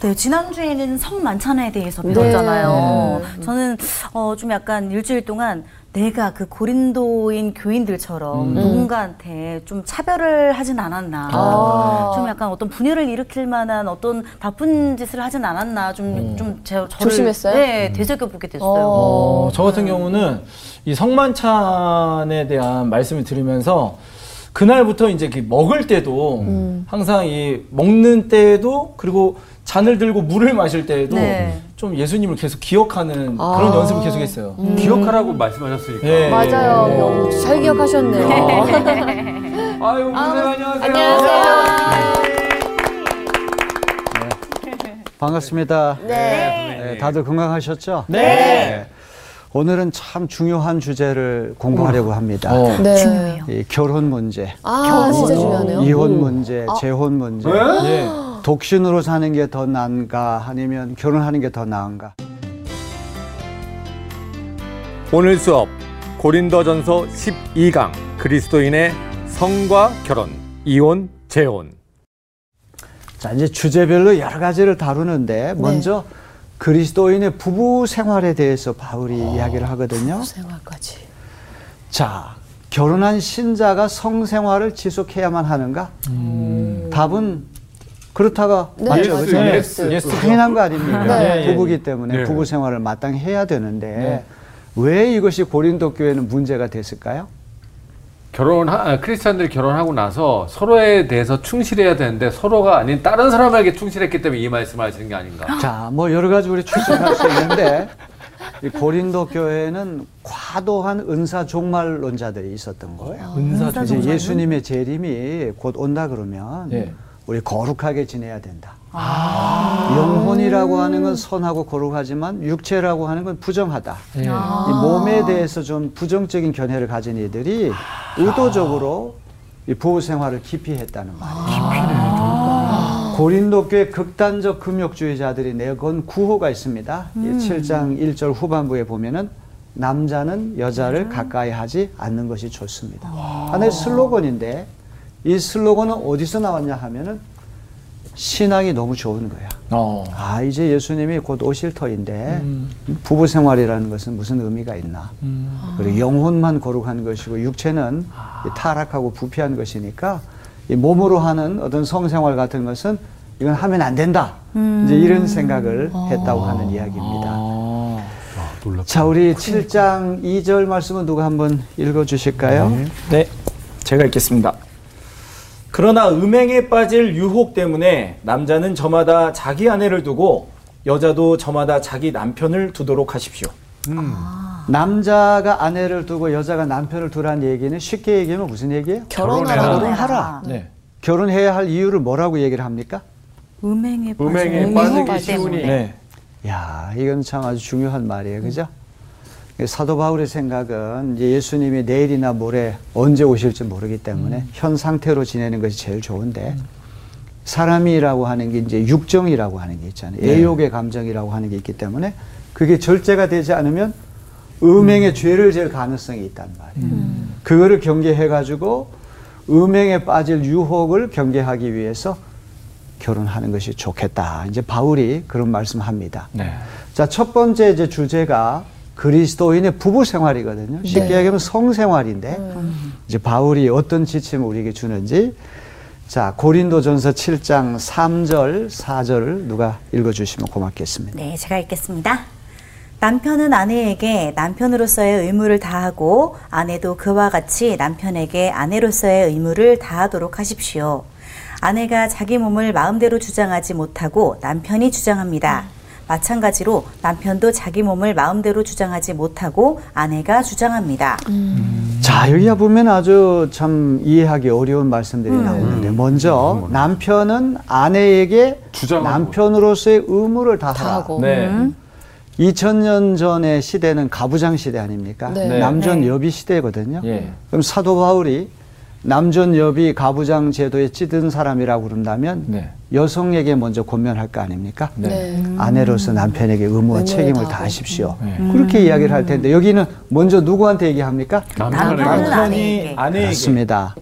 네, 지난주에는 성 만찬에 대해서 배웠잖아요. 네. 저는 어, 좀 약간 일주일 동안 내가 그 고린도인 교인들처럼 음. 누군가한테 좀 차별을 하진 않았나. 아. 좀 약간 어떤 분열을 일으킬 만한 어떤 나쁜 짓을 하진 않았나. 좀, 음. 좀 제, 저를. 조심했어요? 네, 음. 되새겨보게 됐어요. 어, 저 같은 경우는 이 성만찬에 대한 말씀을 들으면서 그날부터 이제 먹을 때도 음. 항상 이 먹는 때도 그리고 잔을 들고 물을 마실 때에도 네. 좀 예수님을 계속 기억하는 아. 그런 연습을 계속 했어요. 음. 기억하라고 말씀하셨으니까. 네. 맞아요. 네. 네. 잘 기억하셨네요. 아유, 아, 안녕하세요. 안녕하세요. 네. 반갑습니다. 네. 네. 다들 건강하셨죠? 네. 오늘은 참 중요한 주제를 공부하려고 합니다. 어. 네. 중요해요. 결혼 문제. 아, 결혼. 진짜 중요하네요. 이혼 문제, 아. 재혼 문제. 네? 독신으로 사는 게 더 나은가 아니면 결혼하는 게 더 나은가? 오늘 수업 고린도전서 12강 그리스도인의 성과 결혼, 이혼, 재혼. 자, 이제 주제별로 여러 가지를 다루는데 네. 먼저 네. 그리스도인의 부부 생활에 대해서 바울이 오, 어, 이야기를 하거든요. 부부 생활까지. 자, 결혼한 신자가 성생활을 지속해야만 하는가? 음. 답은 그렇다가 네, 맞죠, 그렇죠? yes, yes, 당연한 거 아닙니까? 네. 부부기 때문에 네. 부부 생활을 마땅히 해야 되는데 네. 왜 이것이 고린도 교회는 문제가 됐을까요? 결혼 아, 크리스천들이 결혼하고 나서 서로에 대해서 충실해야 되는데 서로가 아닌 다른 사람에게 충실했기 때문에 이 말씀을 하시는 게 아닌가? 자, 뭐 여러 가지 우리 추측할 수 있는데 이 고린도 교회는 과도한 은사 종말론자들이 있었던 거예요. 아, 은사 이제 예수님의 재림이 곧 온다 그러면. 네. 우리 거룩하게 지내야 된다. 아~ 영혼이라고 하는 건 선하고 거룩하지만 육체라고 하는 건 부정하다. 네. 아~ 이 몸에 대해서 좀 부정적인 견해를 가진 이들이 의도적으로 이 부부 생활을 기피했다는 말이에요. 아~ 고린도 교회 극단적 금욕주의자들이 내건 구호가 있습니다. 음. 7장 1절 후반부에 보면은 남자는 여자를 가까이 하지 않는 것이 좋습니다. 하나의 슬로건인데 이 슬로건은 어디서 나왔냐 하면은 신앙이 너무 좋은 거야. 어. 아, 이제 예수님이 곧 오실 터인데 음. 부부 생활이라는 것은 무슨 의미가 있나. 음. 그리고 영혼만 거룩한 것이고 육체는 아. 타락하고 부패한 것이니까 이 몸으로 하는 어떤 성생활 같은 것은 이건 하면 안 된다. 음. 이제 이런 생각을 어. 했다고 하는 이야기입니다. 아. 아, 자, 우리 7장 2절 말씀은 누가 한번 읽어 주실까요? 네. 네. 제가 읽겠습니다. 그러나 음행에 빠질 유혹 때문에 남자는 저마다 자기 아내를 두고 여자도 저마다 자기 남편을 두도록 하십시오. 음. 아. 남자가 아내를 두고 여자가 남편을 두라는 얘기는 쉽게 얘기하면 무슨 얘기예요? 결혼하라. 결혼하라. 네. 결혼해야 할 이유를 뭐라고 얘기를 합니까? 음행에, 음행에 빠지기 쉬우니. 네. 야, 이건 참 아주 중요한 말이에요. 그죠? 사도 바울의 생각은 예수님이 내일이나 모레 언제 오실지 모르기 때문에 음. 현 상태로 지내는 것이 제일 좋은데 음. 사람이라고 하는 게 이제 육정이라고 하는 게 있잖아요. 네. 애욕의 감정이라고 하는 게 있기 때문에 그게 절제가 되지 않으면 음행의 음. 죄를 질 가능성이 있단 말이에요. 음. 그거를 경계해 가지고 음행에 빠질 유혹을 경계하기 위해서 결혼하는 것이 좋겠다. 이제 바울이 그런 말씀합니다. 네. 자, 첫 번째 이제 주제가 그리스도인의 부부 생활이거든요. 쉽게 네. 얘기하면 성생활인데 음. 이제 바울이 어떤 지침을 우리에게 주는지 자 고린도전서 7장 3절 4절을 누가 읽어주시면 고맙겠습니다. 네, 제가 읽겠습니다. 남편은 아내에게 남편으로서의 의무를 다하고 아내도 그와 같이 남편에게 아내로서의 의무를 다하도록 하십시오. 아내가 자기 몸을 마음대로 주장하지 못하고 남편이 주장합니다. 음. 마찬가지로 남편도 자기 몸을 마음대로 주장하지 못하고 아내가 주장합니다. 음. 자, 여기 보면 아주 참 이해하기 어려운 말씀들이 음. 나오는데 먼저 음. 남편은 아내에게 남편으로서의 의무를 다하고 네. 2000년 전의 시대는 가부장 시대 아닙니까? 네. 남전 네. 여비 시대거든요. 네. 그럼 사도 바울이 남전 여비 가부장 제도에 찌든 사람이라고 그런다면 네. 여성에게 먼저 권면할 거 아닙니까? 네. 네. 아내로서 남편에게 의무와 책임을 다하십시오. 네. 그렇게 이야기를 할 텐데 여기는 먼저 누구한테 얘기합니까? 남편이 아내에게. 아내에게. 그렇습니다.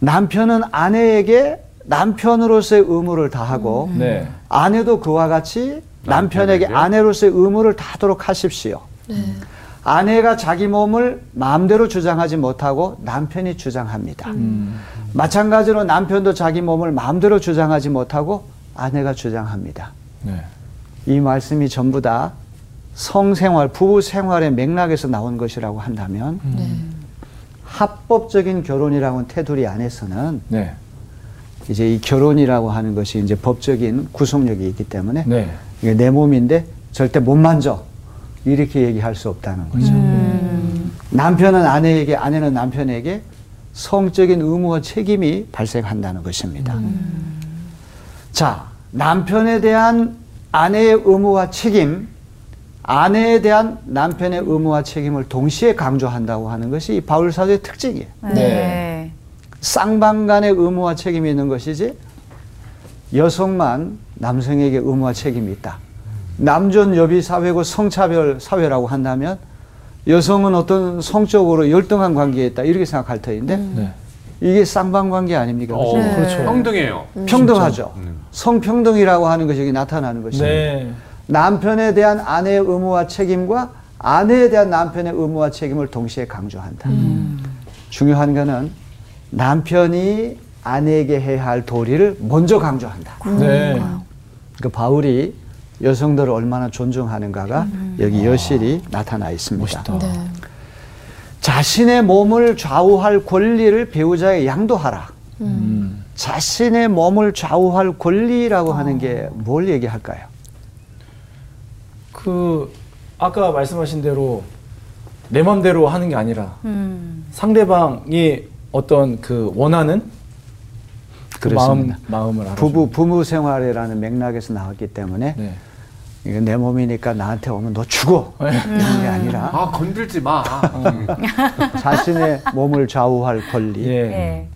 남편은 아내에게 남편으로서의 의무를 다하고 네. 아내도 그와 같이 남편에게 남편에게? 아내로서의 의무를 다하도록 하십시오. 아내가 자기 몸을 마음대로 주장하지 못하고 남편이 주장합니다. 음. 마찬가지로 남편도 자기 몸을 마음대로 주장하지 못하고 아내가 주장합니다. 네. 이 말씀이 전부 다 성생활, 부부 생활의 맥락에서 나온 것이라고 한다면 합법적인 결혼이라는 테두리 안에서는 네. 이제 이 결혼이라고 하는 것이 이제 법적인 구속력이 있기 때문에 네. 이게 내 몸인데 절대 못 만져 이렇게 얘기할 수 없다는 거죠. 남편은 아내에게, 아내는 남편에게 성적인 의무와 책임이 발생한다는 것입니다. 자, 남편에 대한 아내의 의무와 책임, 아내에 대한 남편의 의무와 책임을 동시에 강조한다고 하는 것이 이 바울 사도의 특징이에요. 네. 쌍방 간의 의무와 책임이 있는 것이지 여성만 남성에게 의무와 책임이 있다. 남존 여비 사회고 성차별 사회라고 한다면 여성은 어떤 성적으로 열등한 관계에 있다 이렇게 생각할 터인데 네. 이게 쌍방 관계 아닙니까? 어, 그죠? 그렇죠. 평등해요. 평등하죠. 음. 성평등이라고 하는 것이 여기 나타나는 것입니다. 네. 남편에 대한 아내의 의무와 책임과 아내에 대한 남편의 의무와 책임을 동시에 강조한다. 중요한 것은 남편이 아내에게 해야 할 도리를 먼저 강조한다. 네. 그 바울이 여성들을 얼마나 존중하는가가 여기 여실히 나타나 있습니다. 멋있다. 네. 자신의 몸을 좌우할 권리를 배우자에게 양도하라. 음. 자신의 몸을 좌우할 권리라고 하는 게 뭘 얘기할까요? 그 아까 말씀하신 대로 내 맘대로 하는 게 아니라 음. 상대방이 어떤 그 원하는 그 마음 그렇습니다. 마음을 알아. 부부 부부 생활이라는 맥락에서 나왔기 때문에 네. 이거 내 몸이니까 나한테 오면 너 죽어 이런 게 아니라 아 건들지 마. 음. 자신의 몸을 좌우할 권리, 예. 네.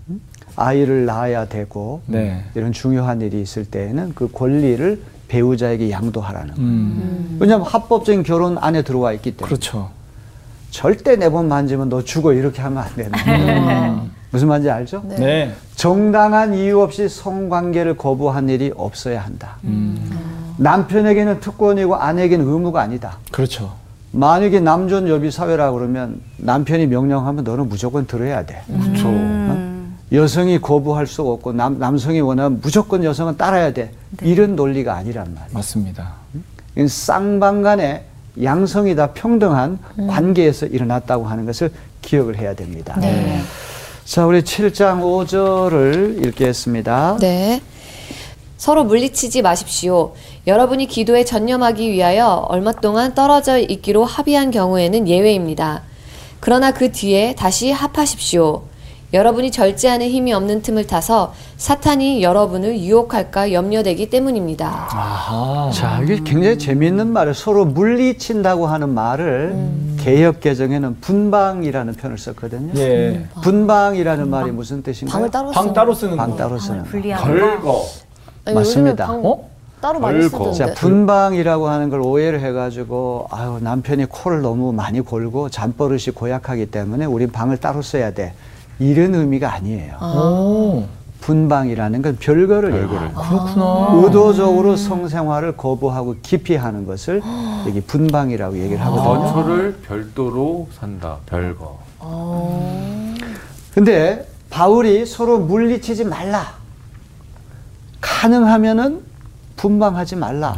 아이를 낳아야 되고 네. 이런 중요한 일이 있을 때에는 그 권리를 배우자에게 양도하라는 거예요. 음. 왜냐하면 합법적인 결혼 안에 들어와 있기 때문에 그렇죠. 절대 내 몸 만지면 너 죽어 이렇게 하면 안 되는 거예요. 무슨 말인지 알죠? 네. 네. 정당한 이유 없이 성관계를 거부한 일이 없어야 한다. 음. 남편에게는 특권이고 아내에게는 의무가 아니다. 그렇죠. 만약에 남존 여비 사회라 그러면 남편이 명령하면 너는 무조건 들어야 돼. 그렇죠. 음. 여성이 거부할 수 없고 남, 남성이 원하면 무조건 여성은 따라야 돼. 이런 논리가 아니란 말이에요. 맞습니다. 이건 쌍방간의 양성이 다 평등한 관계에서 일어났다고 하는 것을 기억을 해야 됩니다. 네. 자, 우리 7장 5절을 읽겠습니다. 네. 서로 물리치지 마십시오. 여러분이 기도에 전념하기 위하여 얼마 동안 떨어져 있기로 합의한 경우에는 예외입니다. 그러나 그 뒤에 다시 합하십시오. 여러분이 절제하는 힘이 없는 틈을 타서 사탄이 여러분을 유혹할까 염려되기 때문입니다. 아하. 자, 이게 굉장히 재미있는 말을 서로 물리친다고 하는 말을 개혁 개정에는 분방이라는 표현을 썼거든요. 예. 분방이라는 말이 무슨 뜻인가요? 방을 따로 방 쓰는 따로 쓰는 방 거. 따로 쓰는 거. 분리하는 거. 걸거. 아니, 맞습니다. 방 어? 따로 많이. 쓰던데. 자, 분방이라고 하는 걸 오해를 해가지고, 아유, 남편이 코를 너무 많이 골고 잠버릇이 고약하기 때문에 우린 방을 따로 써야 돼. 이런 의미가 아니에요. 오. 분방이라는 건 별거를 별거를. 얘기해요. 그렇구나. 의도적으로 성생활을 거부하고 기피하는 것을 여기 분방이라고 얘기를 하거든요. 원초를 별도로 산다. 별거. 근데 바울이 서로 물리치지 말라. 가능하면은 분방하지 말라.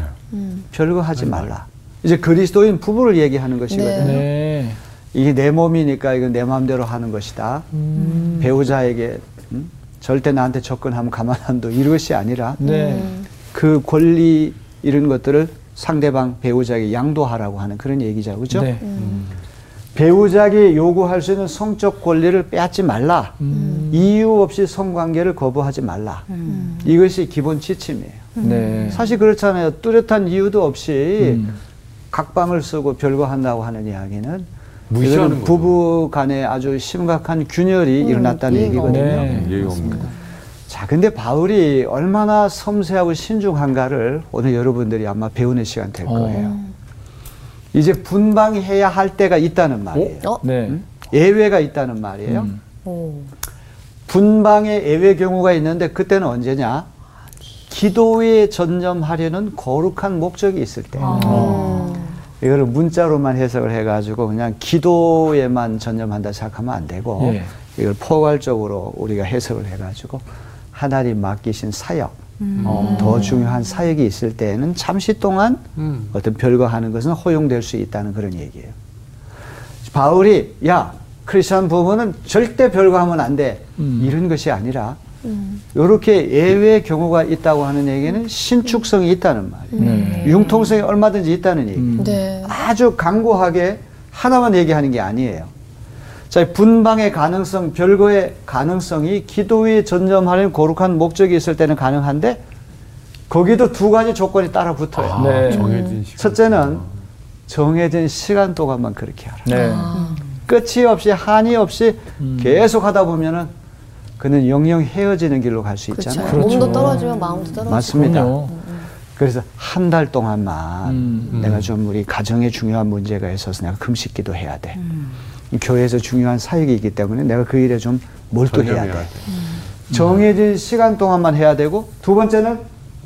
별거 하지 말라. 이제 그리스도인 부부를 얘기하는 것이거든요. 네. 이게 내 몸이니까 이건 내 마음대로 하는 것이다. 배우자에게 음? 절대 나한테 접근하면 가만 안 둬. 이것이 아니라 네. 그 권리 이런 것들을 상대방 배우자에게 양도하라고 하는 그런 얘기죠. 그죠? 네. 배우자에게 요구할 수 있는 성적 권리를 빼앗지 말라. 이유 없이 성관계를 거부하지 말라. 이것이 기본 지침이에요. 네. 사실 그렇잖아요. 뚜렷한 이유도 없이 음. 각방을 쓰고 별거 한다고 하는 이야기는 무시하는. 부부 간에 아주 심각한 균열이 일어났다는 이해가 얘기거든요. 네. 예의가 없는 거. 자, 근데 바울이 얼마나 섬세하고 신중한가를 오늘 여러분들이 아마 배우는 시간 될 어. 거예요. 이제 분방해야 할 때가 있다는 말이에요. 어? 네. 예외가 있다는 말이에요. 음. 오. 분방의 예외 경우가 있는데 그때는 언제냐? 기도에 전념하려는 거룩한 목적이 있을 때. 이거를 문자로만 해석을 해가지고 그냥 기도에만 전념한다 생각하면 안 되고 예. 이걸 포괄적으로 우리가 해석을 해가지고 하나님 맡기신 사역, 어, 더 중요한 사역이 있을 때에는 잠시 동안 음. 어떤 별거 하는 것은 허용될 수 있다는 그런 얘기예요. 바울이 야 크리스천 부부는 절대 별거 하면 안 돼. 음. 이런 것이 아니라 이렇게 예외 경우가 있다고 하는 얘기는 신축성이 있다는 말이에요. 네. 융통성이 얼마든지 있다는 얘기. 음. 네. 아주 강고하게 하나만 얘기하는 게 아니에요. 자, 분방의 가능성, 별거의 가능성이 기도에 전념하는 거룩한 목적이 있을 때는 가능한데 거기도 두 가지 조건이 따라 붙어요. 아, 네. 정해진 시간. 첫째는 정해진 시간 동안만 그렇게 하라. 네. 끝이 없이 한이 없이 음. 계속 하다 보면은 그는 영영 헤어지는 길로 갈 수. 있잖아요. 그렇죠. 몸도 떨어지면 마음도 떨어지고. 맞습니다. 그럼요. 그래서 한 달 동안만 음. 내가 좀 우리 가정에 중요한 문제가 있어서 내가 금식기도 해야 돼. 교회에서 중요한 사역이기 때문에 내가 그 일에 좀 몰두해야 돼. 돼. 정해진 시간 동안만 해야 되고 두 번째는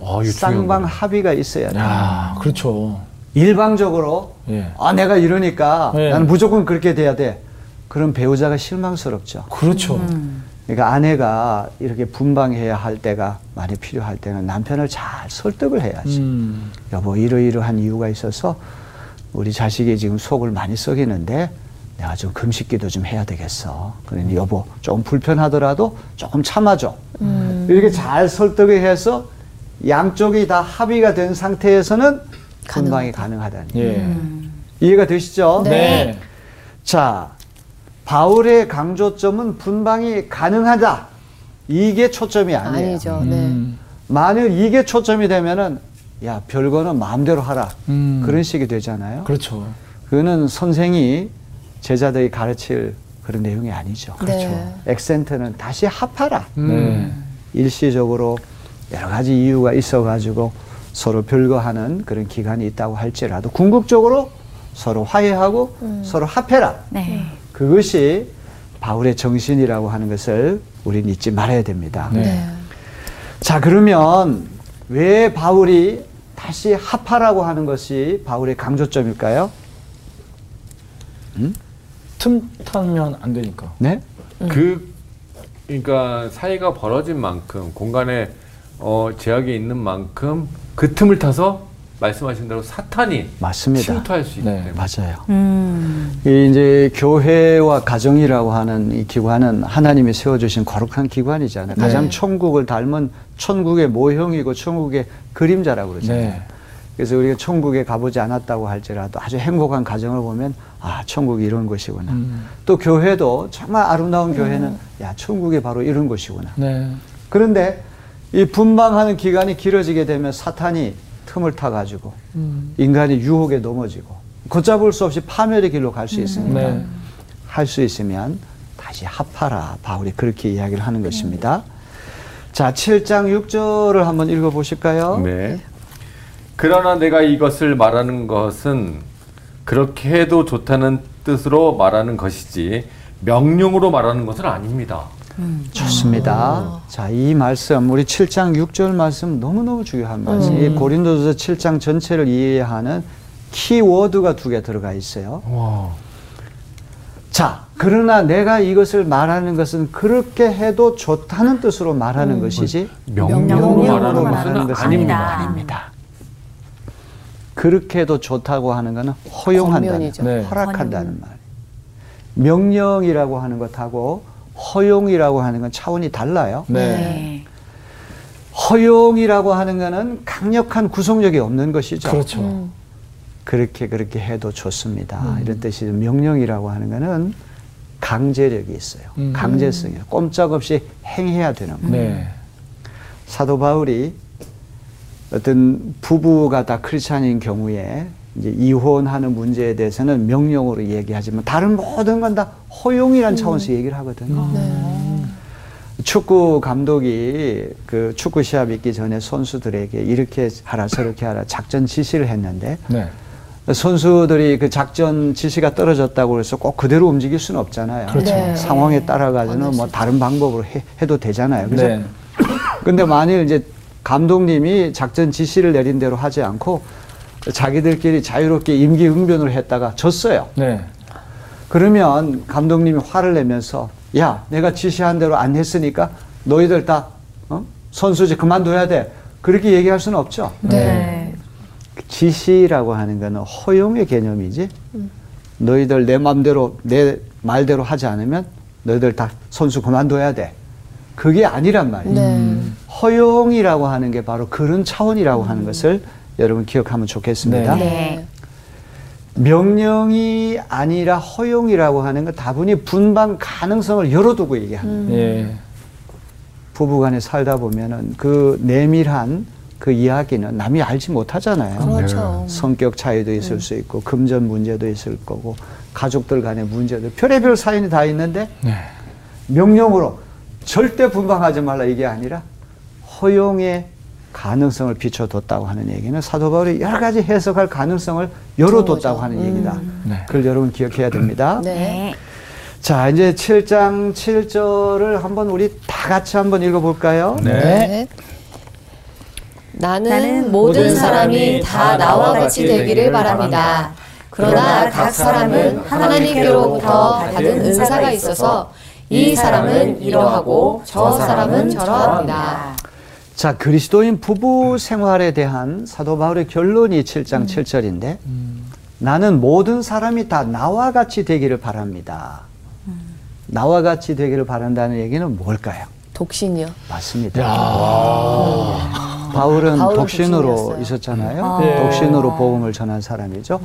아, 쌍방 거네. 합의가 있어야 돼. 야, 그렇죠. 일방적으로 예. 아 내가 이러니까 네. 나는 무조건 그렇게 돼야 돼. 그럼 배우자가 실망스럽죠. 그렇죠. 그러니까 아내가 이렇게 분방해야 할 때가 많이 필요할 때는 남편을 잘 설득을 해야지. 음. 여보 이러이러한 이유가 있어서 우리 자식이 지금 속을 많이 썩이는데 내가 좀 금식기도 좀 해야 되겠어. 그러니 여보 좀 불편하더라도 조금 참아줘. 이렇게 잘 설득을 해서 양쪽이 다 합의가 된 상태에서는 분방이 가능하다는 예. 음. 이해가 되시죠? 네. 자, 바울의 강조점은 분방이 가능하다. 이게 초점이 아니에요. 아니죠. 네. 음. 만일 이게 초점이 되면은 야 별거는 마음대로 하라 음. 그런 식이 되잖아요. 그렇죠. 그거는 선생이 제자들이 가르칠 그런 내용이 아니죠. 네. 액센트는 다시 합하라. 네. 일시적으로 여러 가지 이유가 있어가지고 서로 별거하는 그런 기간이 있다고 할지라도 궁극적으로 서로 화해하고 서로 합해라. 네. 그것이 바울의 정신이라고 하는 것을 우리는 잊지 말아야 됩니다. 네. 네. 자, 그러면 왜 바울이 다시 합하라고 하는 것이 바울의 강조점일까요? 틈 타면 안 되니까. 네? 그 그러니까 사이가 벌어진 만큼 공간에 어, 제약이 있는 만큼 그 틈을 타서 말씀하신 대로 사탄이 맞습니다. 침투할 수 있기 네. 때문에 맞아요. 음. 이 이제 교회와 가정이라고 하는 이 기관은 하나님이 세워주신 거룩한 기관이잖아요. 가장 네. 천국을 닮은 천국의 모형이고 천국의 그림자라고 그러잖아요. 네. 그래서 우리가 천국에 가보지 않았다고 할지라도 아주 행복한 가정을 보면 아 천국이 이런 곳이구나. 음. 또 교회도 정말 아름다운 교회는 야 천국이 바로 이런 곳이구나. 네. 그런데 이 분방하는 기간이 길어지게 되면 사탄이 틈을 타 가지고 음. 인간이 유혹에 넘어지고 걷잡을 수 없이 파멸의 길로 갈 수 있으니까 네. 할수 있으면 다시 합하라. 바울이 그렇게 이야기를 하는 것입니다. 자, 7장 6절을 한번 읽어 보실까요? 네. 그러나 내가 이것을 말하는 것은 그렇게 해도 좋다는 뜻으로 말하는 것이지 명령으로 말하는 것은 아닙니다. 좋습니다. 자, 이 말씀, 우리 7장 6절 말씀 너무너무 중요한 것이 고린도서 7장 전체를 이해하는 키워드가 두 개 들어가 있어요. 와. 자, 그러나 내가 이것을 말하는 것은 그렇게 해도 좋다는 뜻으로 말하는 것이지 명령으로 말하는 말하는 것은 아닙니다. 아닙니다. 그렇게 해도 좋다고 하는 것은 허용한다는. 네. 허락한다는 말. 명령이라고 하는 것하고 허용이라고 하는 건 차원이 달라요. 네. 네. 허용이라고 하는 것은 강력한 구속력이 없는 것이죠. 그렇죠. 음. 그렇게 그렇게 해도 좋습니다. 음. 이런 뜻이 명령이라고 하는 것은 강제력이 있어요. 음. 강제성이에요. 꼼짝없이 행해야 되는 거예요. 네. 사도 바울이 어떤 부부가 다 크리스찬인 경우에 이제 이혼하는 문제에 대해서는 명령으로 얘기하지만 다른 모든 건 다 허용이란 차원에서 얘기를 하거든요. 네. 축구 감독이 그 축구 시합 있기 전에 선수들에게 이렇게 하라 저렇게 하라 작전 지시를 했는데 네. 선수들이 그 작전 지시가 떨어졌다고 해서 꼭 그대로 움직일 수는 없잖아요. 네. 상황에 따라가지는 뭐 다른 방법으로 해, 도 되잖아요. 그죠? 네. 근데 만일 이제 감독님이 작전 지시를 내린 대로 하지 않고 자기들끼리 자유롭게 임기응변을 했다가 졌어요. 네. 그러면 감독님이 화를 내면서 야 내가 지시한 대로 안 했으니까 너희들 다 어? 선수지 그만둬야 돼 그렇게 얘기할 수는 없죠. 네. 그 지시라고 하는 거는 허용의 개념이지 너희들 내 맘대로 내 말대로 하지 않으면 너희들 다 선수 그만둬야 돼 그게 아니란 말이에요. 네. 허용이라고 하는 게 바로 그런 차원이라고 하는 것을 여러분 기억하면 좋겠습니다. 네. 네. 명령이 아니라 허용이라고 하는 건 다분히 분방 가능성을 열어두고 얘기합니다. 예. 부부간에 살다 보면은 그 내밀한 그 이야기는 남이 알지 못하잖아요. 그렇죠. 성격 차이도 있을 수 있고 금전 문제도 있을 거고 가족들 간의 문제도 별의별 사연이 다 있는데 네. 명령으로 절대 분방하지 말라 이게 아니라 허용의 가능성을 비춰뒀다고 하는 얘기는 사도 바울이 여러 가지 해석할 가능성을 열어뒀다고 하는 얘기다. 네. 그걸 여러분 기억해야 됩니다. 네. 네. 자, 이제 7장 7절을 한번 우리 다 같이 한번 읽어볼까요? 네. 나는 나는 모든 사람이 다 나와 같이 되기를 바랍니다. 그러나 각 사람은 하나님께로부터 받은 은사가 있어서 이 사람은 이러하고 저 사람은 저러합니다. 자, 그리스도인 부부 생활에 대한 사도 바울의 결론이 7장 7절인데 나는 모든 사람이 다 나와 같이 되기를 바랍니다. 나와 같이 되기를 바란다는 얘기는 뭘까요? 독신이요. 맞습니다. 바울은 바울은 독신으로 독신이었어요. 있었잖아요. 네. 독신으로 복음을 전한 사람이죠.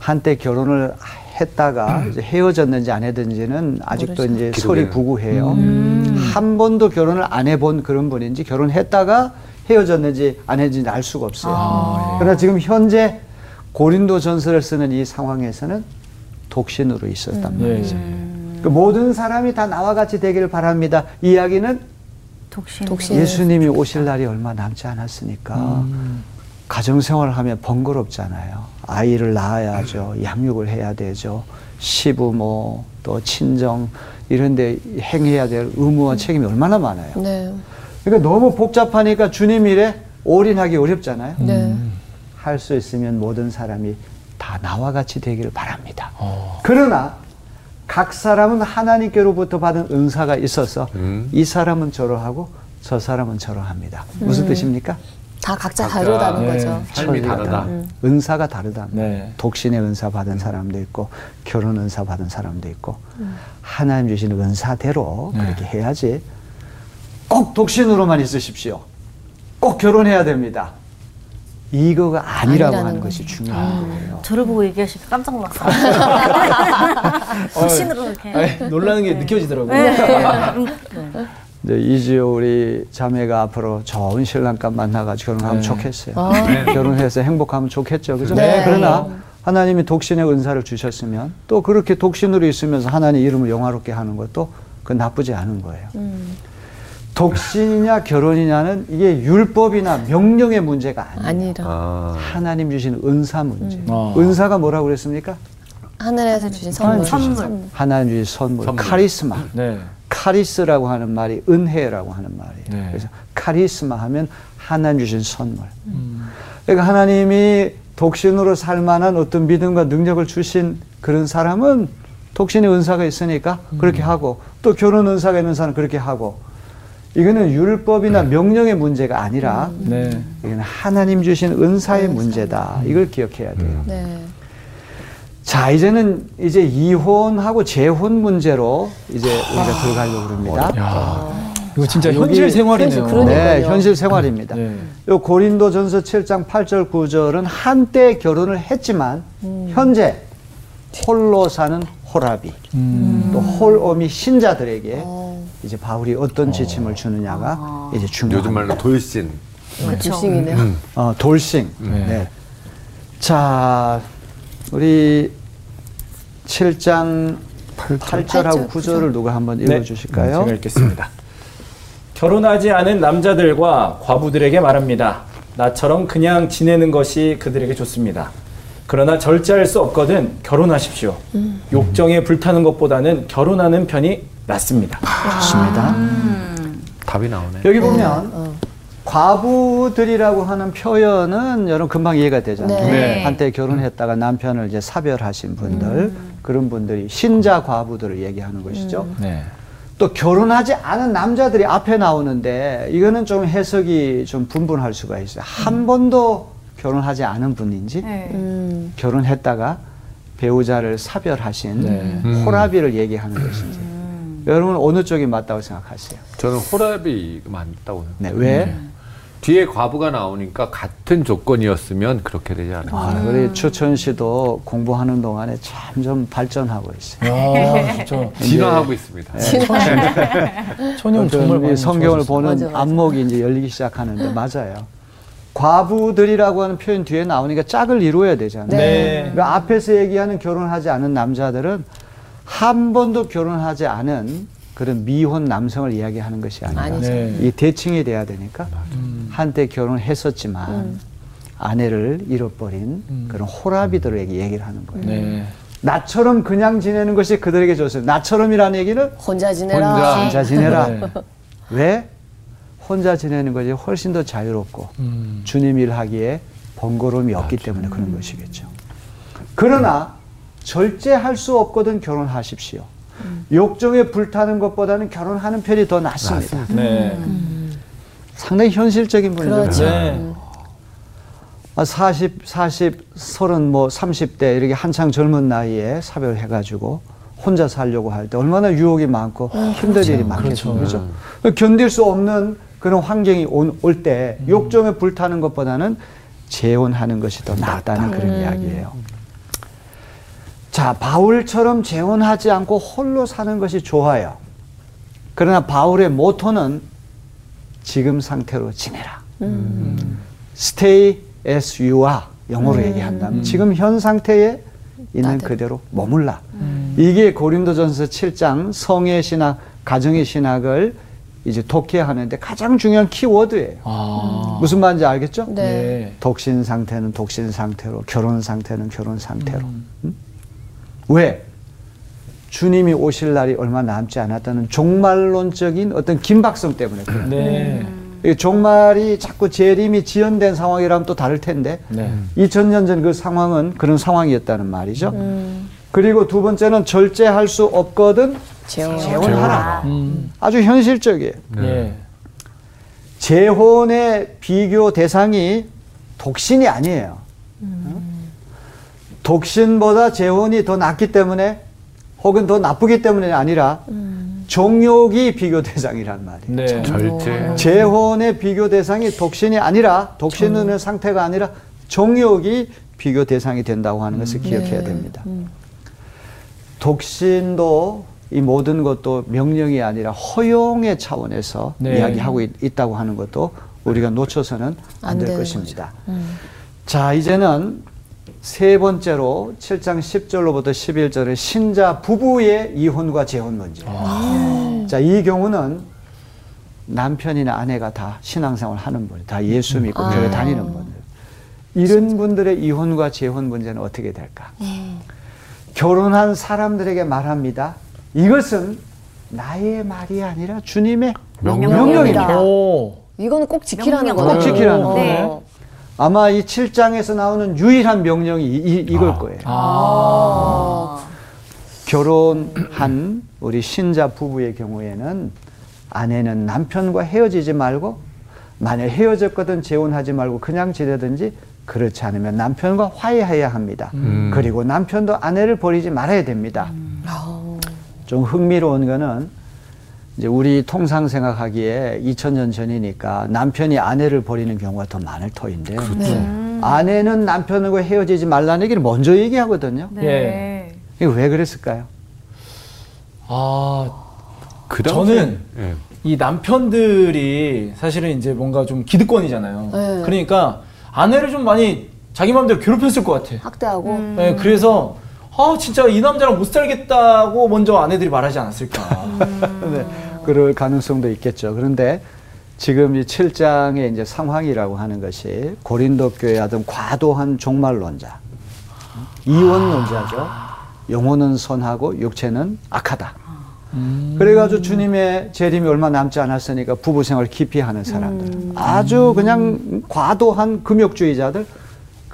한때 결혼을 했다가 이제 헤어졌는지 안 했는지는 아직도 이제 기록에는. 구구해요. 한 번도 결혼을 안 해본 그런 분인지 결혼했다가 헤어졌는지 안 했는지 알 수가 없어요. 그러나 지금 현재 고린도 전설을 쓰는 이 상황에서는 독신으로 있었단 예. 말이죠. 그 모든 사람이 다 나와 같이 되기를 바랍니다. 이 이야기는 독신. 독신. 예수님이 오실 날이 얼마 남지 않았으니까 가정생활을 하면 번거롭잖아요. 아이를 낳아야죠. 양육을 해야 되죠. 시부모 또 친정 이런데 행해야 될 의무와 책임이 얼마나 많아요. 네. 그러니까 너무 복잡하니까 주님 일에 올인하기 어렵잖아요. 네. 할수 있으면 모든 사람이 다 나와 같이 되기를 바랍니다. 어. 그러나 각 사람은 하나님께로부터 받은 은사가 있어서 음. 이 사람은 저러하고 저 사람은 저러합니다. 무슨 뜻입니까? 다 각자 각자, 다르다는 네. 거죠. 삶이 다르다. 다르다. 은사가 다르다. 네. 독신의 은사 받은 사람도 있고 결혼 은사 받은 사람도 있고 하나님 주신 은사대로 네. 그렇게 해야지 꼭 독신으로만 있으십시오. 꼭 결혼해야 됩니다. 이거가 아니라고 하는. 것이 중요한 거예요. 저를 보고 얘기하시니까 깜짝 놀랐어요. 독신으로 이렇게. 아니, 놀라는 게 느껴지더라고요. 네. 이제 이지호 우리 자매가 앞으로 좋은 신랑감 만나가지고 결혼하면 네. 좋겠어요. 아. 결혼해서 행복하면 좋겠죠. 그죠? 네. 그러나 하나님이 독신의 은사를 주셨으면 또 그렇게 독신으로 있으면서 하나님 이름을 영화롭게 하는 것도 그 나쁘지 않은 거예요. 음. 독신이냐 결혼이냐는 이게 율법이나 명령의 문제가 아니에요. 아니라 아. 하나님 주신 은사 문제. 어. 은사가 뭐라고 그랬습니까? 하늘에서 주신 선물. 선물. 하나님 주신 선물, 선물. 카리스마. 네. 카리스라고 하는 말이 은혜라고 하는 말이에요. 네. 그래서 카리스마 하면 하나님 주신 선물. 그러니까 하나님이 독신으로 살 만한 어떤 믿음과 능력을 주신 그런 사람은 독신의 은사가 있으니까 그렇게 하고 또 결혼 은사가 있는 사람은 그렇게 하고 이거는 율법이나 명령의 문제가 아니라 네. 이거는 하나님 주신 은사의 문제다. 이걸 기억해야 돼요. 네. 자, 이제는 이제 이혼하고 재혼 문제로 이제 우리가 들어가려고 합니다. 야, 이거 진짜 자, 현실 생활이네요. 네, 현실 생활입니다. 네. 요 고린도전서 7장 8절 9절은 한때 결혼을 했지만 현재 홀로 사는 호라비 음. 또 홀어미 신자들에게 어, 이제 바울이 어떤 지침을 주느냐가 이제 중요합니다. 요즘 말로 돌신. 불싱이네요. 어, 돌싱. 네. 네. 자, 우리 7장 8절하고 9절을 누가 한번 네. 읽어 주실까요? 제가 읽겠습니다. 결혼하지 않은 남자들과 과부들에게 말합니다. 나처럼 그냥 지내는 것이 그들에게 좋습니다. 그러나 절제할 수 없거든 결혼하십시오. 욕정에 불타는 것보다는 결혼하는 편이 낫습니다. 좋습니다. 답이 나오네. 여기 보면 과부들이라고 하는 표현은 여러분 금방 이해가 되잖아요. 네. 한때 결혼했다가 남편을 이제 사별하신 분들 그런 분들이 신자 과부들을 얘기하는 것이죠. 네. 또 결혼하지 않은 남자들이 앞에 나오는데 이거는 좀 해석이 좀 분분할 수가 있어요. 한 번도 결혼하지 않은 분인지 네. 음. 결혼했다가 배우자를 사별하신 네. 음. 호라비를 얘기하는 것인지 여러분 어느 쪽이 맞다고 생각하세요? 저는 호랍이 맞다고 생각해요. 네, 왜? 뒤에 과부가 나오니까 같은 조건이었으면 그렇게 되지 않을까. 아, 우리 추천 씨도 공부하는 동안에 점점 발전하고 있어요. 야, 진짜 진화하고 있습니다. 천영 정말 어떤 이 많이 성경을. 보는 맞아, 맞아. 안목이 이제 열리기 시작하는데 맞아요. 과부들이라고 하는 표현 뒤에 나오니까 짝을 이루어야 되잖아요. 네. 그러니까 앞에서 얘기하는 결혼하지 않은 남자들은 한 번도 결혼하지 않은 그런 미혼 남성을 이야기하는 것이 아니라 아니죠. 네. 이 대칭이 돼야 되니까 음. 한때 결혼했었지만 음. 아내를 잃어버린 음. 그런 호라비들에게 얘기를 하는 거예요. 네. 나처럼 그냥 지내는 것이 그들에게 좋습니다. 나처럼이라는 얘기는 혼자 지내라. 혼자. 혼자 지내라. 네. 왜? 혼자 지내는 것이 훨씬 더 자유롭고 음. 주님 일하기에 번거로움이 없기 때문에 그런 것이겠죠. 그러나 절제할 수 없거든 결혼하십시오. 욕정에 불타는 것보다는 결혼하는 편이 더 낫습니다. 네. 상당히 현실적인 분이죠. 그렇죠. 네. 아, 40, 40, 30, 뭐 30대 이렇게 한창 젊은 나이에 사별해가지고 혼자 살려고 할 때 얼마나 유혹이 많고 힘든 일이 많겠죠. 그렇죠. 그죠? 견딜 수 없는 그런 환경이 올 때 욕정에 불타는 것보다는 재혼하는 것이 더 낫다는 그런 이야기예요. 자, 바울처럼 재혼하지 않고 홀로 사는 것이 좋아요. 그러나 바울의 모토는 지금 상태로 지내라. stay as you are 영어로 얘기한다면 지금 현 상태에 있는 나대로. 그대로 머물라. 이게 고린도전서 7장 성의 신학, 가정의 신학을 이제 독해하는데 가장 중요한 키워드예요. 아. 무슨 말인지 알겠죠? 네. 네. 독신 상태는 독신 상태로, 결혼 상태는 결혼 상태로. 음? 왜? 주님이 오실 날이 얼마 남지 않았다는 종말론적인 어떤 긴박성 때문에 그래요. 네. 이 종말이 자꾸 재림이 지연된 상황이라면 또 다를 텐데 네. 2000년 전 그 상황은 그런 상황이었다는 말이죠. 음. 그리고 두 번째는 절제할 수 없거든 재혼. 재혼하라. 음. 아주 현실적이에요. 네. 재혼의 비교 대상이 독신이 아니에요. 독신보다 재혼이 더 낫기 때문에 혹은 더 나쁘기 때문이 아니라 종욕이 비교 대상이란 말이에요. 네. 절제. 재혼의 비교 대상이 독신이 아니라 독신의 상태가 아니라 종욕이 비교 대상이 된다고 하는 것을 기억해야 됩니다. 독신도 이 모든 것도 명령이 아니라 허용의 차원에서 네. 이야기하고 있, 다고 하는 것도 우리가 놓쳐서는 안안될 것입니다. 음. 자, 이제는 세 번째로 7장 10절로부터 11절의 신자 부부의 이혼과 재혼 문제. 자, 이 경우는 남편이나 아내가 다 신앙생활 하는 분, 다 예수 믿고 아. 교회 다니는 분들. 이런 분들의 이혼과 재혼 문제는 어떻게 될까? 결혼한 사람들에게 말합니다. 이것은 나의 말이 아니라 주님의 명령입니다. 명령입니다. 오. 이거는 꼭 지키라는. 거예요. 꼭 지키라는 어. 거예요. 아마 이 7장에서 나오는 유일한 명령이 이, 이걸 아. 거예요. 아. 결혼한 우리 신자 부부의 경우에는 아내는 남편과 헤어지지 말고 만약 헤어졌거든 재혼하지 말고 그냥 지내든지 그렇지 않으면 남편과 화해해야 합니다. 음. 그리고 남편도 아내를 버리지 말아야 됩니다. 아. 좀 흥미로운 거는 이제 우리 통상 생각하기에 2000년 전이니까 남편이 아내를 버리는 경우가 더 많을 터인데 네. 아내는 남편과 헤어지지 말라는 얘기를 먼저 얘기하거든요. 네. 이게 왜 그랬을까요? 아, 그 저는 예. 이 남편들이 사실은 이제 뭔가 좀 기득권이잖아요. 네. 그러니까 아내를 좀 많이 자기 마음대로 괴롭혔을 것 같아. 학대하고. 네, 그래서 아 진짜 이 남자랑 못 살겠다고 먼저 아내들이 말하지 않았을까. 네, 그럴 가능성도 있겠죠. 그런데 지금 이 7장의 이제 상황이라고 하는 것이 고린도 교회 하던 과도한 종말론자. 이원론자죠. 영혼은 선하고 육체는 악하다. 그래가지고 주님의 재림이 얼마 남지 않았으니까 부부 생활 깊이 하는 사람들. 아주 그냥 과도한 금욕주의자들.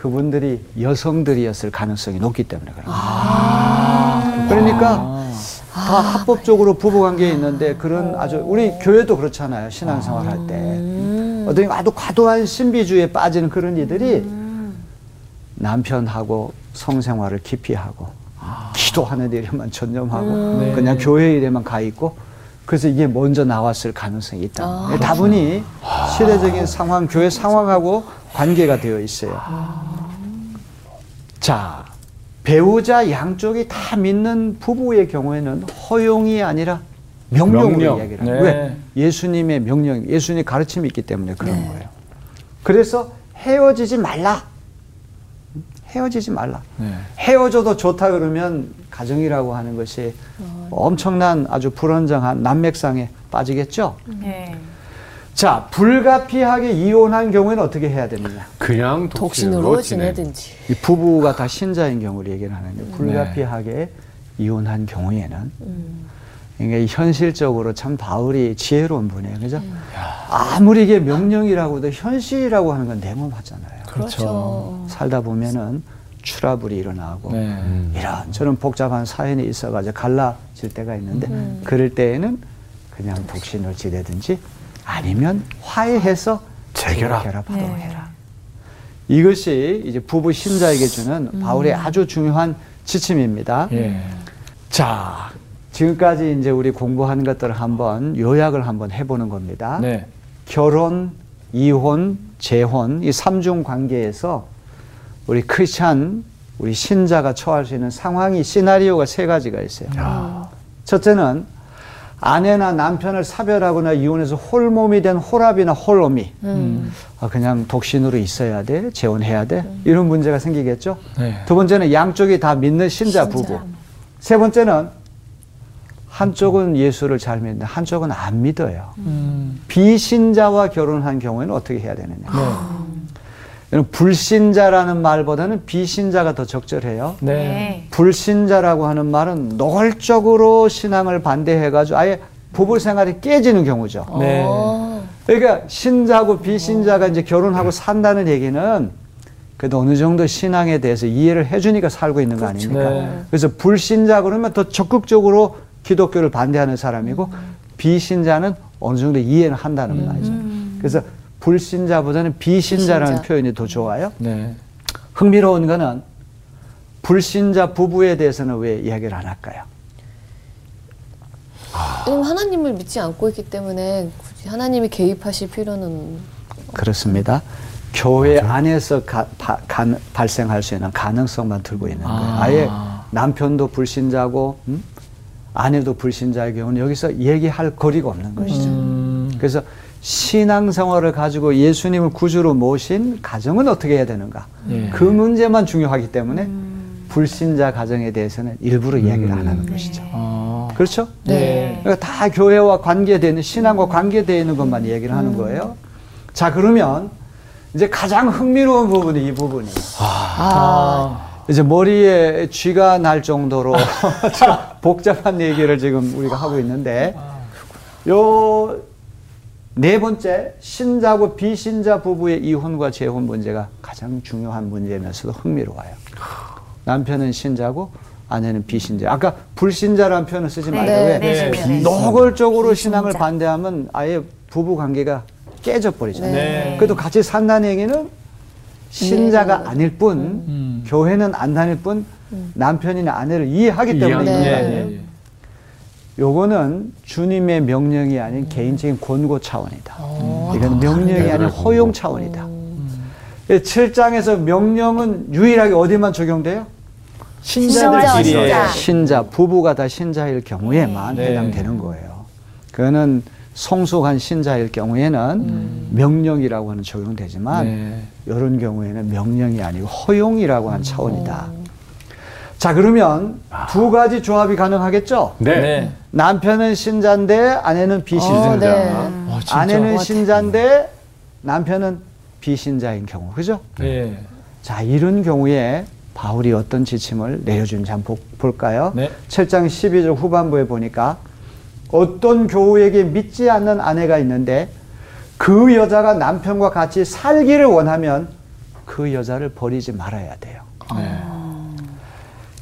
그분들이 여성들이었을 가능성이 높기 때문에 그런 거예요. 그러니까 다 합법적으로 부부 관계에 있는데 그런 아주 우리 교회도 그렇잖아요. 신앙생활 할 때. 어떤 아주 과도한 신비주의에 빠지는 그런 이들이 남편하고 성생활을 깊이 하고 기도하는 일에만 전념하고 네. 그냥 교회 일에만 가 있고 그래서 이게 먼저 나왔을 가능성이 있다. 다분히 시대적인 상황, 교회 상황하고 관계가 되어 있어요. 자, 배우자 양쪽이 다 믿는 부부의 경우에는 허용이 아니라 명령으로 명령. 이야기를 네. 해요. 왜? 예수님의 명령, 예수님 가르침이 있기 때문에 그런 거예요. 그래서 헤어지지 말라. 헤어지지 말라. 네. 헤어져도 좋다 그러면 가정이라고 하는 것이 엄청난 아주 불안정한 난맥상에 빠지겠죠. 네. 자, 불가피하게 이혼한 경우에는 어떻게 해야 되느냐? 그냥 독신으로 독신으로 지내. 지내든지. 이 부부가 다 신자인 경우를 얘기를 하는데 불가피하게 이혼한 경우에는 이게 현실적으로 참 바울이 지혜로운 분이에요. 그죠? 아무리 이게 명령이라고도 현실이라고 하는 건 냉엄하잖아요. 그렇죠. 살다 보면은 추라불이 일어나고 네. 이런 저런 복잡한 사연이 있어가지고 갈라질 때가 있는데 그럴 때에는 그냥 독신을 지내든지 아니면 화해해서 재결합. 재결합하도록 네. 해라. 이것이 이제 부부 신자에게 주는 바울의 아주 중요한 지침입니다. 예. 자, 지금까지 이제 우리 공부한 것들을 한번 요약을 한번 해보는 겁니다. 네. 결혼, 이혼, 재혼 이 삼중 관계에서 우리 크리스찬 우리 신자가 처할 수 있는 상황이 시나리오가 세 가지가 있어요. 첫째는 아내나 남편을 사별하거나 이혼해서 홀몸이 된 홀압이나 홀어미 아, 그냥 독신으로 있어야 돼 재혼해야 돼 이런 문제가 생기겠죠. 네. 두 번째는 양쪽이 다 믿는 신자 부부. 세 번째는 한쪽은 예수를 잘 믿는데 한쪽은 안 믿어요. 음. 비신자와 결혼한 경우에는 어떻게 해야 되느냐. 네. 불신자라는 말보다는 비신자가 더 적절해요. 네. 불신자라고 하는 말은 노골적으로 신앙을 반대해가지고 아예 부부 생활이 깨지는 경우죠. 네. 어. 그러니까 신자하고 비신자가 이제 결혼하고 산다는 얘기는 그래도 어느 정도 신앙에 대해서 이해를 해주니까 살고 있는 거 아닙니까? 네. 그래서 불신자 그러면 더 적극적으로 기독교를 반대하는 사람이고 비신자는 어느 정도 이해는 한다는 말이죠. 그래서 불신자보다는 비신자라는 비신자. 표현이 더 좋아요. 네. 흥미로운 거는 불신자 부부에 대해서는 왜 이야기를 안 할까요? 왜냐면 하나님을 믿지 않고 있기 때문에 굳이 하나님이 개입하실 필요는 그렇습니다. 교회 안에서 가- 바- 가- 발생할 수 있는 가능성만 들고 있는 거예요. 아. 아예 남편도 불신자고 음? 아내도 불신자의 경우는 여기서 얘기할 거리가 없는 것이죠. 음. 그래서 신앙생활을 가지고 예수님을 구주로 모신 가정은 어떻게 해야 되는가? 예. 그 문제만 중요하기 때문에 불신자 가정에 대해서는 일부러 이야기를 안 하는 것이죠. 아. 그렇죠? 네. 그러니까 다 교회와 관계되는 신앙과 관계되어 있는 것만 얘기를 하는 거예요. 자 그러면 이제 가장 흥미로운 부분이 이 부분이 아. 이제 머리에 쥐가 날 정도로 좀 복잡한 얘기를 지금 우리가 하고 있는데 요 네 번째 신자고 비신자 부부의 이혼과 재혼 문제가 가장 중요한 문제면서도 흥미로워요. 남편은 신자고 아내는 비신자. 아까 불신자라는 표현을 쓰지 말고 네, 왜 네, 네, 네. 노골적으로 신앙을 반대하면 아예 부부 관계가 깨져 버리잖아요. 네. 그래도 같이 산다는 얘기는 신자가 아닐 뿐 음. 교회는 안 다닐 뿐 남편이나 아내를 이해하기 때문에 있는 네. 거 예, 아니에요. 예, 예. 요거는 주님의 명령이 아닌 개인적인 권고 차원이다. 어. 이건 명령이 아닌? 허용 차원이다. 7장에서 명령은 유일하게 어디만 적용돼요? 신자들끼리의 신자. 신자, 부부가 다 신자일 경우에만 네. 해당되는 거예요. 그거는 성숙한 신자일 경우에는 명령이라고 하는 적용되지만 네. 이런 경우에는 명령이 아니고 허용이라고 하는 차원이다. 자, 그러면 두 가지 조합이 가능하겠죠? 네. 네. 남편은 신자인데 아내는 비신자. 어, 네. 와, 진짜. 아내는 신자인데 남편은 비신자인 경우. 그죠? 예. 자, 이런 경우에 바울이 어떤 지침을 내려준지 한번 보- 볼까요? 네. 7장 12절 후반부에 보니까 어떤 교우에게 믿지 않는 아내가 있는데 그 여자가 남편과 같이 살기를 원하면 그 여자를 버리지 말아야 돼요. 네.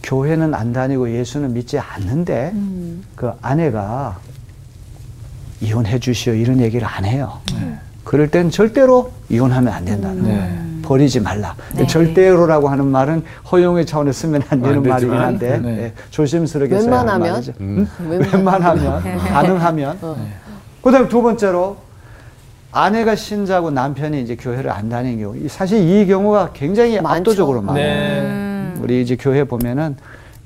교회는 안 다니고 예수는 믿지 않는데 그 아내가 이혼해 주시오 이런 얘기를 안 해요. 그럴 땐 절대로 이혼하면 안 된다는 거예요. 네. 버리지 말라. 네. 절대로라고 하는 말은 허용의 차원에 쓰면 안 되는 안 말이긴 한데 네. 예, 조심스럽게 써야 웬만하면? 말이죠. 음. 웬만하면 가능하면 그다음에 두 번째로 아내가 신자고 남편이 이제 교회를 안 다니는 경우 이- 사실 이 경우가 굉장히 많죠. 압도적으로 많아요. 네. 음. 우리 이제 교회 보면은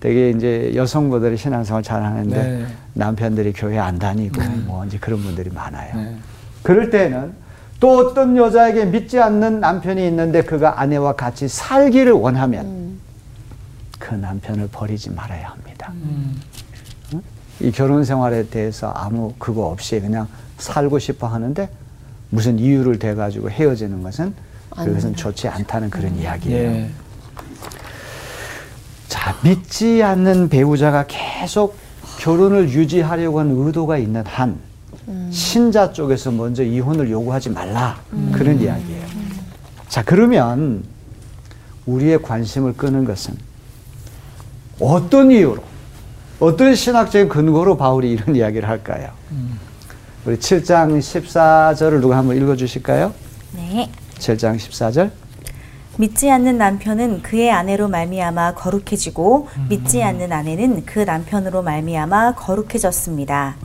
되게 이제 여성분들이 신앙생활 잘 하는데 네. 남편들이 교회 안 다니고 뭐 이제 그런 분들이 많아요. 네. 그럴 때는 또 어떤 여자에게 믿지 않는 남편이 있는데 그가 아내와 같이 살기를 원하면 그 남편을 버리지 말아야 합니다. 음. 응? 이 결혼 생활에 대해서 아무 그거 없이 그냥 살고 싶어 하는데 무슨 이유를 대 가지고 헤어지는 것은 그것은 좋지 않다는 그런 이야기예요. 예. 자, 믿지 않는 배우자가 계속 결혼을 유지하려고 하는 의도가 있는 한 신자 쪽에서 먼저 이혼을 요구하지 말라 그런 이야기예요. 자, 그러면 우리의 관심을 끄는 것은 어떤 이유로 어떤 신학적인 근거로 바울이 이런 이야기를 할까요? 우리 7장 14절을 누가 한번 읽어 주실까요? 네. 7장 14절. 믿지 않는 남편은 그의 아내로 말미암아 거룩해지고 믿지 않는 아내는 그 남편으로 말미암아 거룩해졌습니다.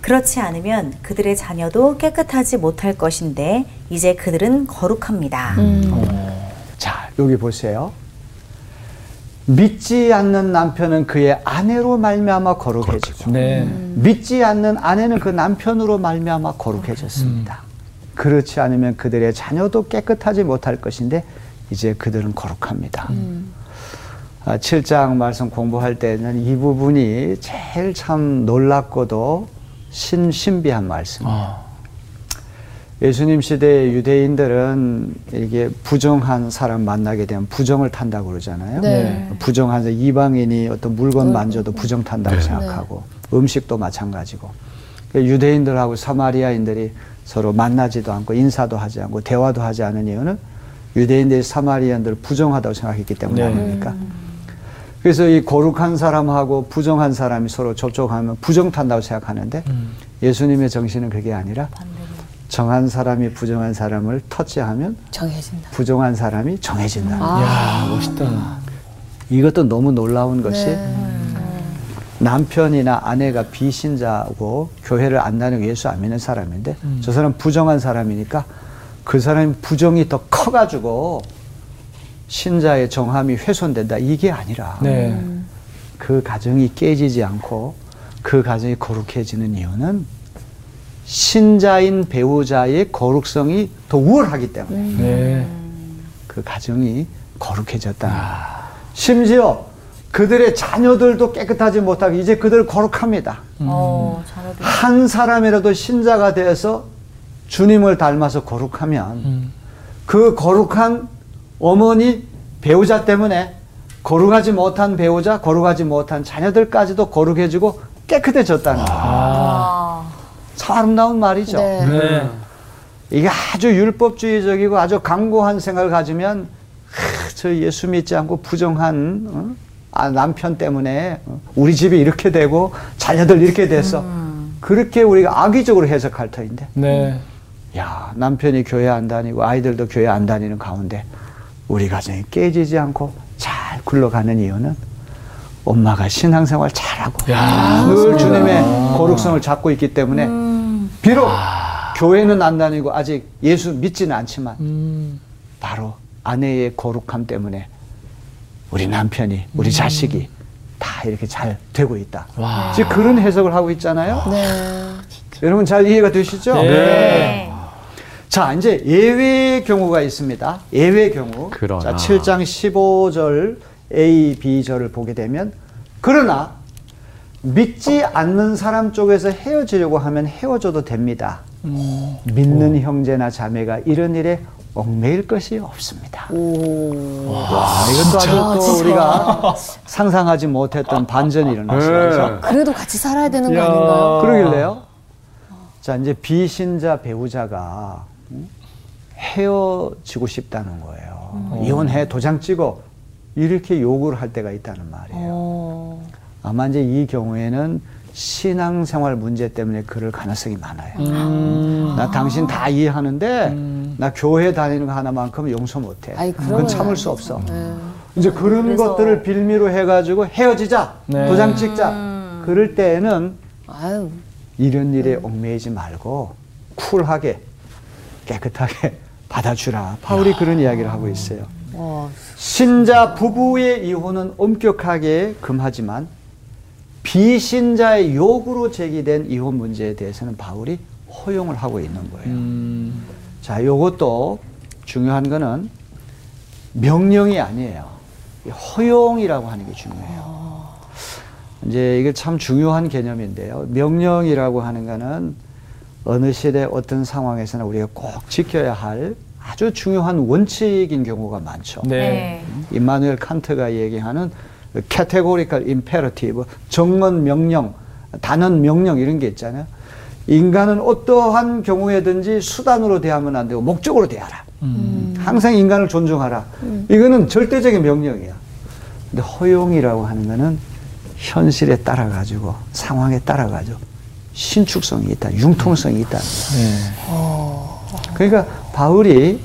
그렇지 않으면 그들의 자녀도 깨끗하지 못할 것인데 이제 그들은 거룩합니다. 자, 여기 보세요. 믿지 않는 남편은 그의 아내로 말미암아 거룩해지고 네. 믿지 않는 아내는 그 남편으로 말미암아 거룩해졌습니다. 그렇지 않으면 그들의 자녀도 깨끗하지 못할 것인데 이제 그들은 거룩합니다. 아, 7장 말씀 공부할 때는 이 부분이 제일 참 놀랍고도 신, 신비한 말씀이에요. 아. 예수님 시대의 유대인들은 이게 부정한 사람 만나게 되면 부정을 탄다고 그러잖아요. 네. 부정한 사- 이방인이 어떤 물건 만져도 부정 탄다고 생각하고 음식도 마찬가지고 그러니까 유대인들하고 사마리아인들이 서로 만나지도 않고 인사도 하지 않고 대화도 하지 않은 이유는 유대인들이 사마리아인들을 부정하다고 생각했기 때문에 네. 아닙니까? 그래서 이 거룩한 사람하고 부정한 사람이 서로 접촉하면 부정 탄다고 생각하는데 음. 예수님의 정신은 그게 아니라 정한 사람이 부정한 사람을 터치하면 정해진다. 부정한 사람이 정해진다. 아. 야, 멋있다. 이것도 너무 놀라운 것이 네. 남편이나 아내가 비신자고 교회를 안 다니고 예수 안 믿는 사람인데 저 사람 부정한 사람이니까 그 사람이 부정이 더 커가지고 신자의 정함이 훼손된다 이게 아니라 네. 그 가정이 깨지지 않고 그 가정이 거룩해지는 이유는 신자인 배우자의 거룩성이 더 우월하기 때문에 네. 그 가정이 거룩해졌다. 심지어 그들의 자녀들도 깨끗하지 못하고 이제 그들 거룩합니다. 어, 자녀들. 한 사람이라도 신자가 되어서 주님을 닮아서 거룩하면 음. 그 거룩한 어머니 배우자 때문에 거룩하지 못한 배우자, 거룩하지 못한 자녀들까지도 거룩해지고 깨끗해졌다는 거예요. 아. 아, 참 아름다운 말이죠. 네. 네. 이게 아주 율법주의적이고 아주 강고한 생각을 가지면 하, 저 예수 믿지 않고 부정한 어? 아, 남편 때문에 어? 우리 집이 이렇게 되고 자녀들 이렇게 돼서 그렇게 우리가 악의적으로 해석할 터인데 네. 야 남편이 교회 안 다니고 아이들도 교회 안 다니는 가운데 우리 가정이 깨지지 않고 잘 굴러가는 이유는 엄마가 신앙생활 잘하고 야, 늘 주님의 거룩성을 잡고 있기 때문에 비록 교회는 안 다니고 아직 예수 믿지는 않지만 음. 바로 아내의 거룩함 때문에 우리 남편이 우리 자식이 다 이렇게 잘 되고 있다. 와. 지금 그런 해석을 하고 있잖아요. 네. 여러분 잘 이해가 되시죠? 네. 네. 자, 이제 예외의 경우가 있습니다. 예외 경우. 그러나. 자, 7장 15절 A, B절을 보게 되면 그러나 믿지 않는 사람 쪽에서 헤어지려고 하면 헤어져도 됩니다. 믿는 형제나 자매가 이런 일에 얽매일 것이 없습니다. 오. 와, 이것도 아주 아, 또 진짜. 우리가 상상하지 못했던 반전이 일어났어요. 네. 그래도 같이 살아야 되는 거 이야. 아닌가요? 그러길래요. 자, 이제 비신자 배우자가 음, 헤어지고 싶다는 거예요. 이혼해 도장 찍어 이렇게 요구를 할 때가 있다는 말이에요. 어. 아마 이제 이 경우에는 신앙생활 문제 때문에 그럴 가능성이 많아요. 음. 나 당신 다 이해하는데 나 교회 다니는 거 하나만큼 용서 못해. 아이, 그건 참을 수 없어. 네. 이제 그런 그래서- 것들을 빌미로 해가지고 헤어지자, 네. 도장 찍자. 그럴 때에는 아유. 이런 일에 얽매이지 말고 쿨하게 깨끗하게 받아주라. 바울이 그런 이야기를 하고 있어요. 어. 신자 부부의 이혼은 엄격하게 금하지만 비신자의 요구로 제기된 이혼 문제에 대해서는 바울이 허용을 하고 있는 거예요. 음. 자, 요것도 중요한 거는 명령이 아니에요. 이 허용이라고 하는 게 중요해요. 이제 이게 참 중요한 개념인데요. 명령이라고 하는 거는 어느 시대 어떤 상황에서나 우리가 꼭 지켜야 할 아주 중요한 원칙인 경우가 많죠. 네. 임마누엘 칸트가 얘기하는 categorical imperative, 정언 명령, 단언 명령 이런 게 있잖아요. 인간은 어떠한 경우에든지 수단으로 대하면 안 되고 목적으로 대하라. 항상 인간을 존중하라. 이거는 절대적인 명령이야. 근데 허용이라고 하는 거는 현실에 따라 가지고 상황에 따라 가지고 신축성이 있다, 융통성이 있다. 네. 그러니까 바울이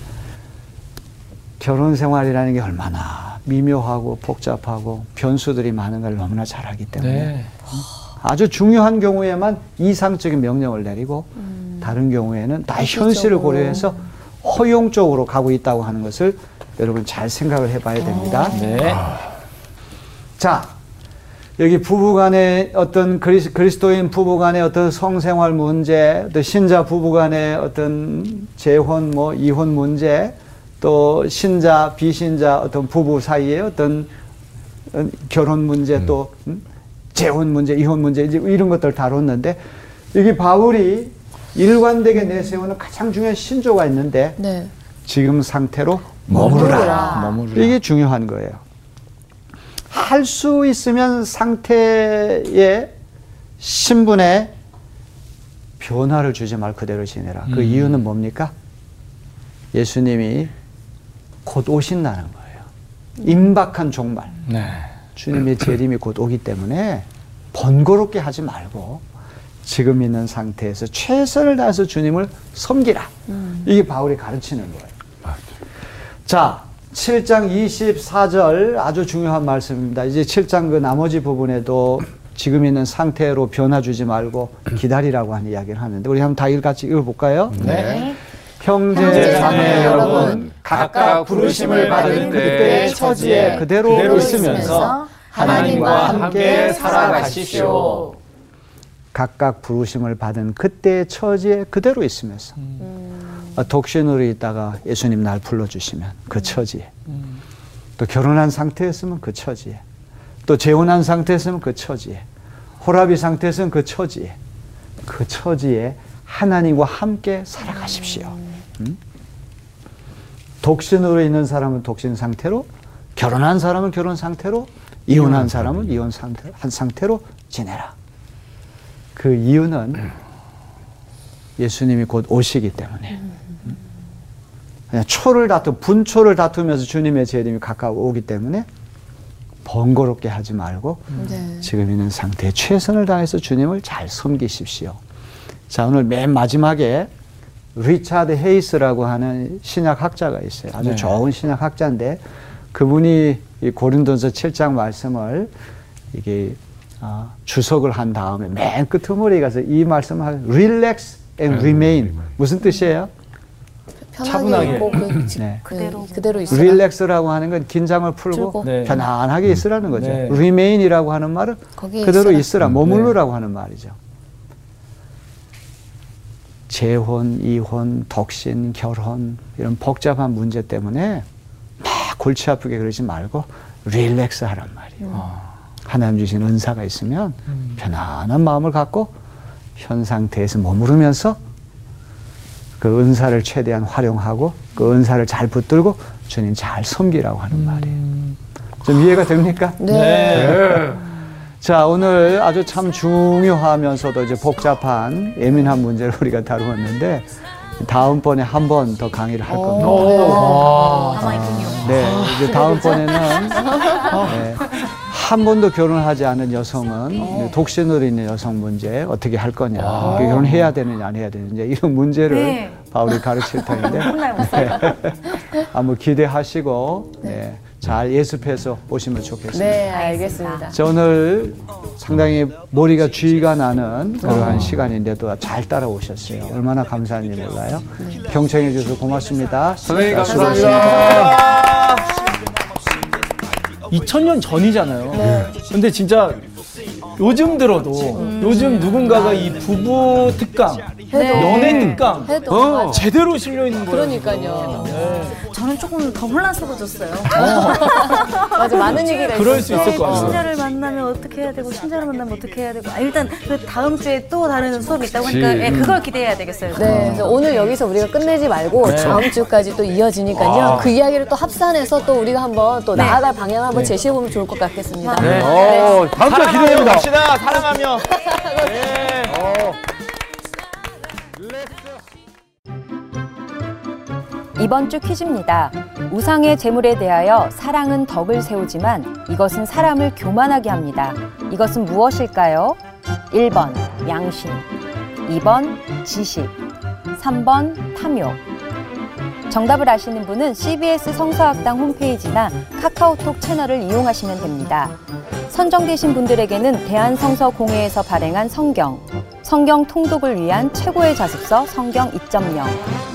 결혼 생활이라는 게 얼마나 미묘하고 복잡하고 변수들이 많은 걸 너무나 잘 알기 때문에 네. 아주 중요한 경우에만 이상적인 명령을 내리고 다른 경우에는 다 현실을 고려해서 허용 적으로 가고 있다고 하는 것을 여러분 잘 생각을 해봐야 됩니다. 네. 자, 여기 부부간의 어떤 그리스, 그리스도인 부부간의 어떤 성생활 문제, 또 신자 부부간의 어떤 재혼, 뭐 이혼 문제, 또 신자, 비신자 어떤 부부 사이의 어떤 어, 결혼 문제, 또 음? 재혼 문제, 이혼 문제 이제 이런 것들 다뤘는데 여기 바울이 일관되게 내세우는 가장 중요한 신조가 있는데 네. 지금 상태로 머무르라. 머무르라. 이게 중요한 거예요. 할 수 있으면 상태의 신분에 변화를 주지 말 그대로 지내라. 그 음. 이유는 뭡니까? 예수님이 곧 오신다는 거예요. 임박한 종말. 네. 주님의 재림이 곧 오기 때문에 번거롭게 하지 말고 지금 있는 상태에서 최선을 다해서 주님을 섬기라. 이게 바울이 가르치는 거예요. 자, 7장 24절 아주 중요한 말씀입니다. 이제 7장 그 나머지 부분에도 지금 있는 상태로 변화 주지 말고 기다리라고 하는 이야기를 하는데 우리 한번 다 같이 읽어볼까요? 네. 형제 형제 자매 여러분 각각 부르심을 받은 그때의 처지에 그대로 그대로 있으면서 하나님과 함께 살아가십시오. 각각 부르심을 받은 그때의 처지에 그대로 있으면서 아, 독신으로 있다가 예수님 날 불러주시면 그 처지에 또 결혼한 상태였으면 그 처지에 또 재혼한 상태였으면 그 처지에 호라비 상태였으면 그 처지에 그 처지에 하나님과 함께 살아가십시오. 음? 독신으로 있는 사람은 독신 상태로 결혼한 사람은 결혼 상태로 이혼한 사람은 이혼 상태 한 상태로 지내라. 그 이유는 예수님이 곧 오시기 때문에 초를 다투 분초를 다투면서 주님의 재림이 가까워 오기 때문에 번거롭게 하지 말고 네. 지금 있는 상태에 최선을 다해서 주님을 잘 섬기십시오. 자, 오늘 맨 마지막에 리차드 헤이스라고 하는 신약 학자가 있어요. 아주 네. 좋은 신약 학자인데 그분이 이 고린도서 7장 말씀을 이게 아, 주석을 한 다음에 맨 끝머리에 가서 이 말씀을 하고 relax and remain 무슨 뜻이에요? 편하게 차분하게. 있고 그, 지- 네. 그대로 그대로 있어. relax라고 하는 건 긴장을 풀고 풀고. 네. 편안하게 있으라는 거죠. 네. remain이라고 하는 말은 거기에 그대로 있으라. 있으라, 머물르라고 하는 말이죠. 재혼, 이혼, 독신, 결혼 이런 복잡한 문제 때문에 막 골치 아프게 그러지 말고 릴렉스 하란 말이에요. 하나님 주신 은사가 있으면 편안한 마음을 갖고 현 상태에서 머무르면서 그 은사를 최대한 활용하고 그 은사를 잘 붙들고 주님 잘 섬기라고 하는 말이에요. 좀 이해가 됩니까? 네. 자, 오늘 아주 참 중요하면서도 이제 복잡한 예민한 문제를 우리가 다루었는데 다음번에 한 번 더 강의를 할 겁니다. 남아있군요. 네, 이제 다음번에는 네, 한 번도 결혼하지 않은 여성은 독신으로 있는 여성 문제 어떻게 할 거냐, 결혼해야 되느냐 안 해야 되느냐 이런 문제를 네. 바울이 가르칠 텐데 한번 기대하시고 네, 잘 예습해서 오시면 좋겠습니다. 네, 알겠습니다. 자, 오늘 상당히 머리가 쥐가 나는 그러한 시간인데도 잘 따라오셨어요. 얼마나 감사한지 몰라요. 경청해 주셔서 고맙습니다. 선생님 자, 감사합니다. 2000년 전이잖아요. 근데 진짜 요즘 들어도 요즘 누군가가 이 부부 특강, 연애 특강 해도 어, 제대로 실려 있는 거예요. 그러니까요. 저는 조금 더 혼란스러워졌어요. 맞아, 많은 얘기가 그럴. 수 있을 것 같아요. 신자를 만나면 어떻게 해야 되고 신자를 만나면 어떻게 해야 되고 아, 일단 그 다음 주에 또 다른 수업이 있다고 하니까. 예, 그걸 기대해야 되겠어요. 네, 그래서 오늘 여기서 우리가 끝내지 말고 다음 주까지 또 이어지니까요. 그 이야기를 또 합산해서 또 우리가 한번 또 나아갈 방향을 한번 제시해 보면 좋을 것 같겠습니다. 네. 어, 다음 주에 기대됩니다. 갑시다. 사랑하며. 이번 주 퀴즈입니다. 우상의 재물에 대하여 사랑은 덕을 세우지만 이것은 사람을 교만하게 합니다. 이것은 무엇일까요? 1번 양심, 2번 지식, 3번 탐욕. 정답을 아시는 분은 CBS 성서학당 홈페이지나 카카오톡 채널을 이용하시면 됩니다. 선정되신 분들에게는 대한성서공회에서 발행한 성경, 성경 통독을 위한 최고의 자습서 성경 2.0,